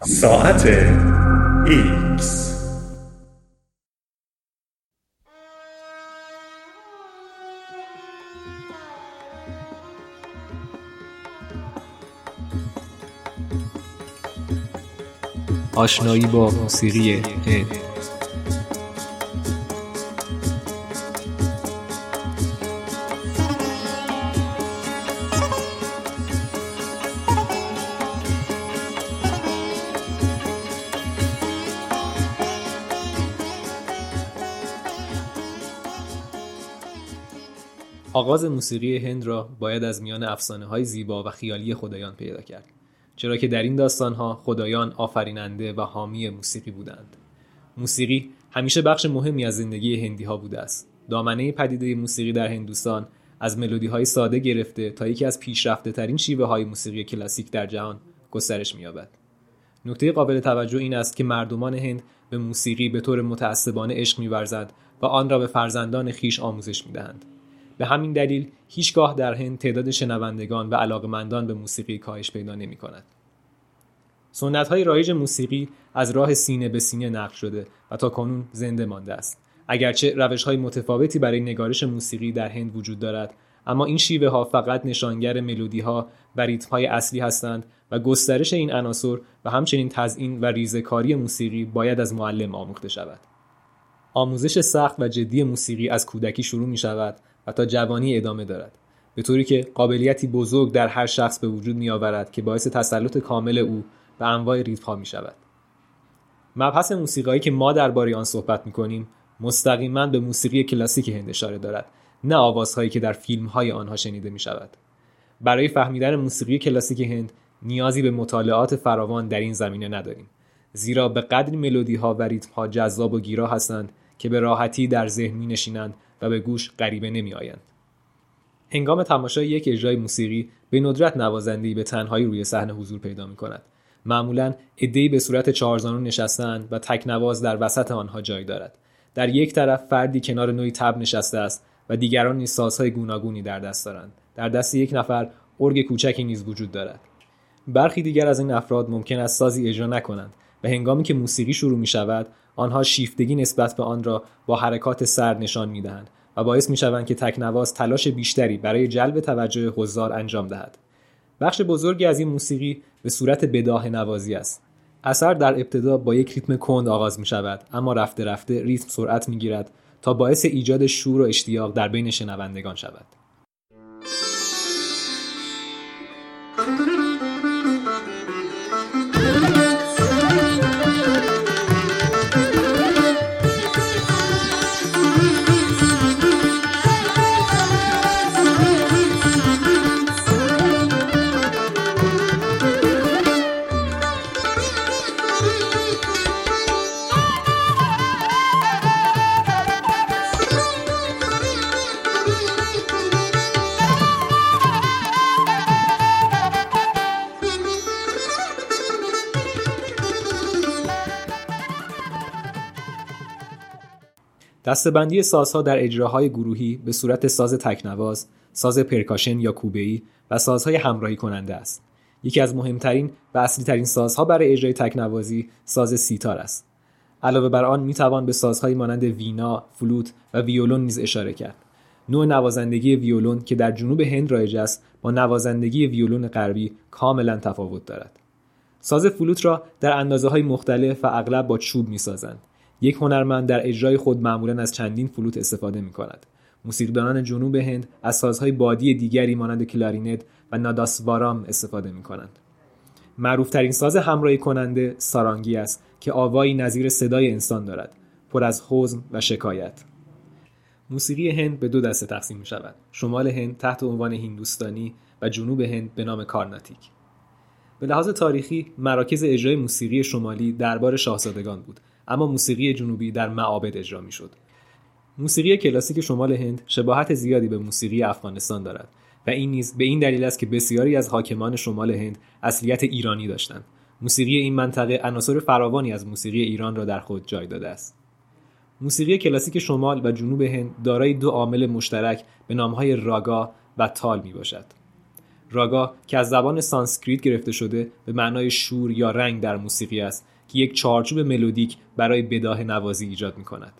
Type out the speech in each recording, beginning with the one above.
ساعت ایکس. آشنایی با موسیقی هند آغاز موسیقی هند را باید از میان افسانه های زیبا و خیالی خدایان پیدا کرد چرا که در این داستان ها خدایان آفریننده و حامی موسیقی بودند موسیقی همیشه بخش مهمی از زندگی هندی ها بوده است دامنه پدیده موسیقی در هندوستان از ملودی های ساده گرفته تا یکی از پیشرفته ترین شیوه های موسیقی کلاسیک در جهان گسترش می‌یابد. نکته قابل توجه این است که مردمان هند به موسیقی به طور متعصبانه عشق می‌ورزند و آن را به فرزندان خیش آموزش می‌دهند. به همین دلیل هیچگاه در هند تعداد شنوندگان و علاقمندان به موسیقی کاهش پیدا نمی کند. سنت های رایج موسیقی از راه سینه به سینه نقل شده و تا کنون زنده مانده است. اگرچه روش های متفاوتی برای نگارش موسیقی در هند وجود دارد اما این شیوه ها فقط نشانگر ملودی ها و ریتم های اصلی هستند و گسترش این عناصر و همچنین تزئین و ریزکاری موسیقی باید از معلم آموخته شود. آموزش سخت و جدی موسیقی از کودکی شروع می شود و تا جوانی ادامه دارد. به طوری که قابلیتی بزرگ در هر شخص به وجود می آورد که باعث تسلط کامل او به انواع ریتم می شود مبحث موسیقایی که ما درباره آن صحبت می کنیم مستقیما به موسیقی کلاسیک هند اشاره دارد نه آوازهایی که در فیلم های آنها شنیده می شود برای فهمیدن موسیقی کلاسیک هند نیازی به مطالعات فراوان در این زمینه نداریم زیرا به قدری ملودی ها و ریتم ها جذاب و گیرا هستند که به راحتی در ذهن می نشینند و به گوش غریبه نمی آیند. هنگام تماشای یک اجرای موسیقی به ندرت نوازنده‌ای به تنهایی روی صحنه حضور پیدا می کند. معمولا عدهای به صورت چهارزانو نشستند و تک نواز در وسط آنها جای دارد. در یک طرف فردی کنار نوعی تب نشسته است و دیگران نیز سازهای گوناگونی در دست دارند. در دست یک نفر ارگ کوچکی نیز وجود دارد. برخی دیگر از این افراد ممکن است سازی اجرا نکنند و هنگامی که موسیقی شروع می شود آنها شیفتگی نسبت به آن را با حرکات سر نشان می دهند و باعث می شوند که تکنواز تلاش بیشتری برای جلب توجه حضار انجام دهد. بخش بزرگی از این موسیقی به صورت بداه نوازی است. اثر در ابتدا با یک ریتم کند آغاز می شود اما رفته رفته ریتم سرعت می گیرد تا باعث ایجاد شور و اشتیاق در بین شنوندگان شود. دسته‌بندی سازها در اجراهای گروهی به صورت ساز تکنواز، ساز پرکاشن یا کوبه‌ای و سازهای همراهی کننده است. یکی از مهمترین و اصلی ترین سازها برای اجرای تکنوازی ساز سیتار است. علاوه بر آن می‌توان به سازهایی مانند وینا، فلوت و ویولون نیز اشاره کرد. نوع نوازندگی ویولون که در جنوب هند رایج است با نوازندگی ویولون غربی کاملا تفاوت دارد. ساز فلوت را در اندازه های مختلف و اغلب با چوب می‌سازند. یک هنرمند در اجرای خود معمولا از چندین فلوت استفاده می کند. موسیقیدانان جنوب هند از سازهای بادی دیگری مانند کلارینت و ناداسوارام استفاده می کنند. معروف ترین ساز همراهی کننده سارانگی است که آوایی نظیر صدای انسان دارد پر از حزن و شکایت موسیقی هند به دو دسته تقسیم می شود شمال هند تحت عنوان هندوستانی و جنوب هند به نام کارناتیک به لحاظ تاریخی مراکز اجرای موسیقی شمالی دربار شاهزادگان بود اما موسیقی جنوبی در معابد اجرا می‌شد. موسیقی کلاسیک شمال هند شباهت زیادی به موسیقی افغانستان دارد و این نیز به این دلیل است که بسیاری از حاکمان شمال هند اصلیت ایرانی داشتند. موسیقی این منطقه عناصر فراوانی از موسیقی ایران را در خود جای داده است. موسیقی کلاسیک شمال و جنوب هند دارای دو عامل مشترک به نامهای راگا و تال می باشد. راگا که از زبان سانسکریت گرفته شده به معنای شور یا رنگ در موسیقی است که یک چارچوب ملودیک برای بداه نوازی ایجاد می کند.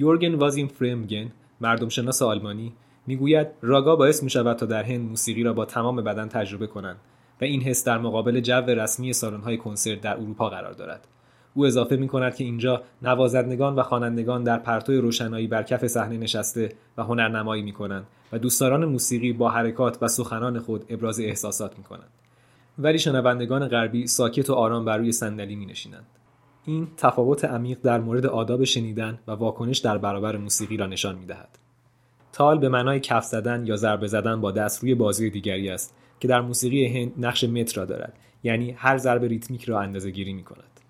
یورگن وازیم فرمگن مردم شناس آلمانی می‌گوید راگا باعث می شود تا در هند موسیقی را با تمام بدن تجربه کنند و این حس در مقابل جو رسمی سالن‌های کنسرت در اروپا قرار دارد او اضافه می کند که اینجا نوازندگان و خوانندگان در پرتو روشنایی بر کف صحنه نشسته و هنرنمایی می کنند و دوستداران موسیقی با حرکات و سخنان خود ابراز احساسات می کنند. ولی شنوندگان غربی ساکت و آرام بر روی صندلی می نشینند. این تفاوت عمیق در مورد آداب شنیدن و واکنش در برابر موسیقی را نشان می دهد. تال به معنای کف زدن یا ضربه زدن با دست روی بازوی دیگری است که در موسیقی هند نقش متر را دارد یعنی هر ضرب ریتمیک را اندازه گیری می کند.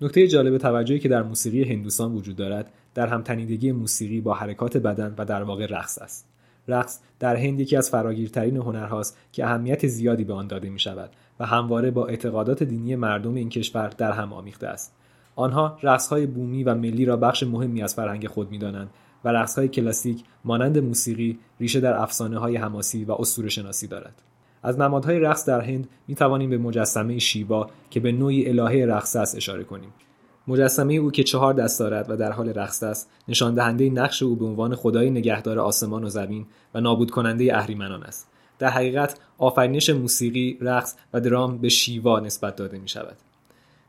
نکته جالب توجهی که در موسیقی هندوستان وجود دارد در همتنیدگی موسیقی با حرکات بدن و در واقع رقص است رقص در هند یکی از فراگیرترین هنرهاست که اهمیت زیادی به آن داده می شود و همواره با اعتقادات دینی مردم این کشور در هم آمیخته است. آنها رقصهای بومی و ملی را بخش مهمی از فرهنگ خود می‌دانند و رقصهای کلاسیک مانند موسیقی ریشه در افسانه های حماسی و اسطوره شناسی دارد. از نمادهای رقص در هند می توانیم به مجسمه شیوا که به نوعی الهه رقص است اشاره کنیم. مجسمه او که چهار دست دارد و در حال رقص است نشان دهنده نقش او به عنوان خدای نگهدار آسمان و زمین و نابود کننده اهریمنان است. در حقیقت آفرینش موسیقی رقص و درام به شیوا نسبت داده می شود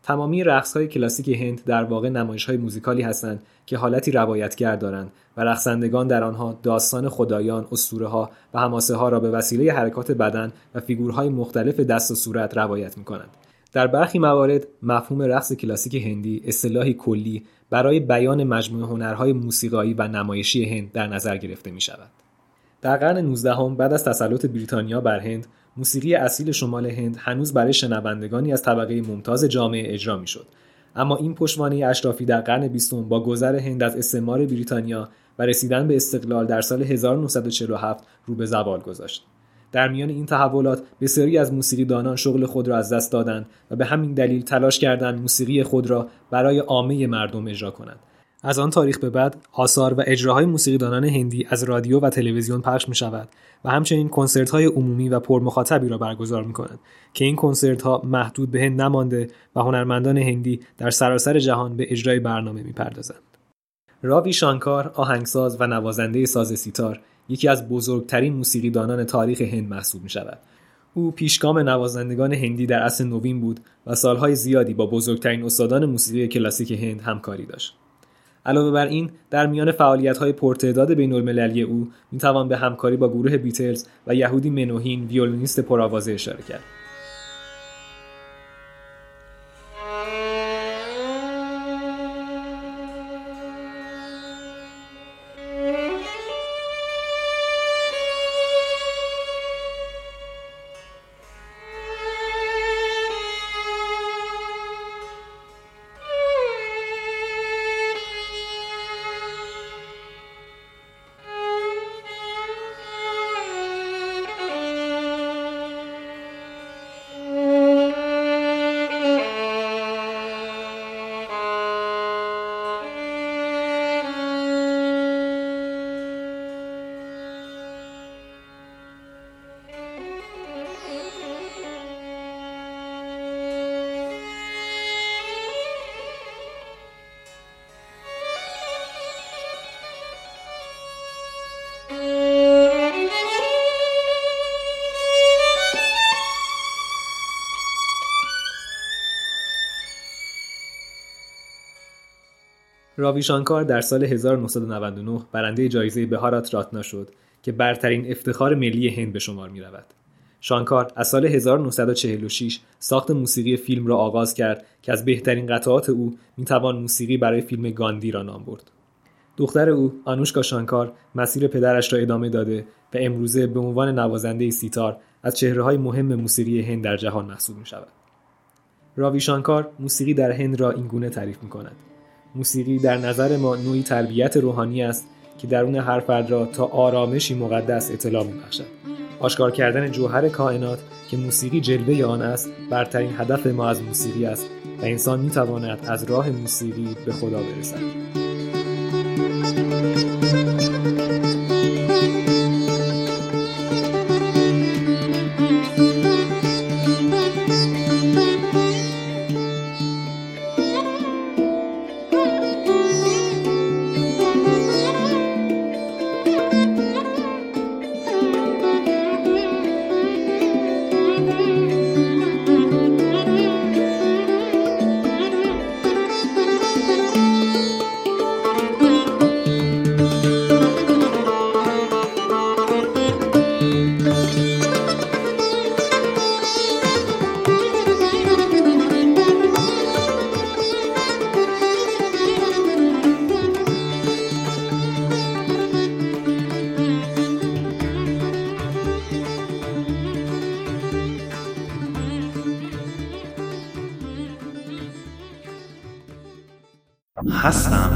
تمامی رقص های کلاسیک هند در واقع نمایش های موزیکالی هستند که حالتی روایتگر دارند و رقصندگان در آنها داستان خدایان، اسطوره ها و حماسه ها را به وسیله حرکات بدن و فیگورهای مختلف دست و صورت روایت می کنند. در برخی موارد مفهوم رقص کلاسیک هندی اصطلاحی کلی برای بیان مجموعه هنرهای موسیقایی و نمایشی هند در نظر گرفته می شود. در قرن 19 هم بعد از تسلط بریتانیا بر هند موسیقی اصیل شمال هند هنوز برای شنوندگانی از طبقه ممتاز جامعه اجرا می‌شد. اما این پشتوانه اشرافی در قرن بیستم با گذر هند از استعمار بریتانیا و رسیدن به استقلال در سال 1947 رو به زوال گذاشت. در میان این تحولات بسیاری از موسیقی دانان شغل خود را از دست دادند و به همین دلیل تلاش کردند موسیقی خود را برای عامه مردم اجرا کنند. از آن تاریخ به بعد آثار و اجراهای موسیقیدانان هندی از رادیو و تلویزیون پخش می شود و همچنین کنسرت های عمومی و پرمخاطبی را برگزار می کنند که این کنسرت ها محدود به هند نمانده و هنرمندان هندی در سراسر جهان به اجرای برنامه می پردازند. راوی شانکار آهنگساز و نوازنده ساز سیتار یکی از بزرگترین موسیقیدانان تاریخ هند محسوب می شود. او پیشگام نوازندگان هندی در اصل نوین بود و سالهای زیادی با بزرگترین استادان موسیقی کلاسیک هند همکاری داشت. علاوه بر این در میان فعالیت های پرتعداد بین المللی او می‌توان به همکاری با گروه بیتلز و یهودی منوهین ویولونیست پرآوازه اشاره کرد. راوی شانکار در سال 1999 برنده جایزه بهارات راتنا شد که برترین افتخار ملی هند به شمار می رود. شانکار از سال 1946 ساخت موسیقی فیلم را آغاز کرد که از بهترین قطعات او می‌توان موسیقی برای فیلم گاندی را نام برد. دختر او آنوشکا شانکار مسیر پدرش را ادامه داده و امروزه به عنوان نوازنده سیتار از چهره های مهم موسیقی هند در جهان محسوب می شود. راوی شانکار موسیقی در هند را اینگونه تعریف می کند. موسیقی در نظر ما نوعی تربیت روحانی است که درون هر فرد را تا آرامشی مقدس اطلاع می بخشد. آشکار کردن جوهر کائنات که موسیقی جلوه آن است برترین هدف ما از موسیقی است و انسان می تواند از راه موسیقی به خدا برسد. هستم چون میدانم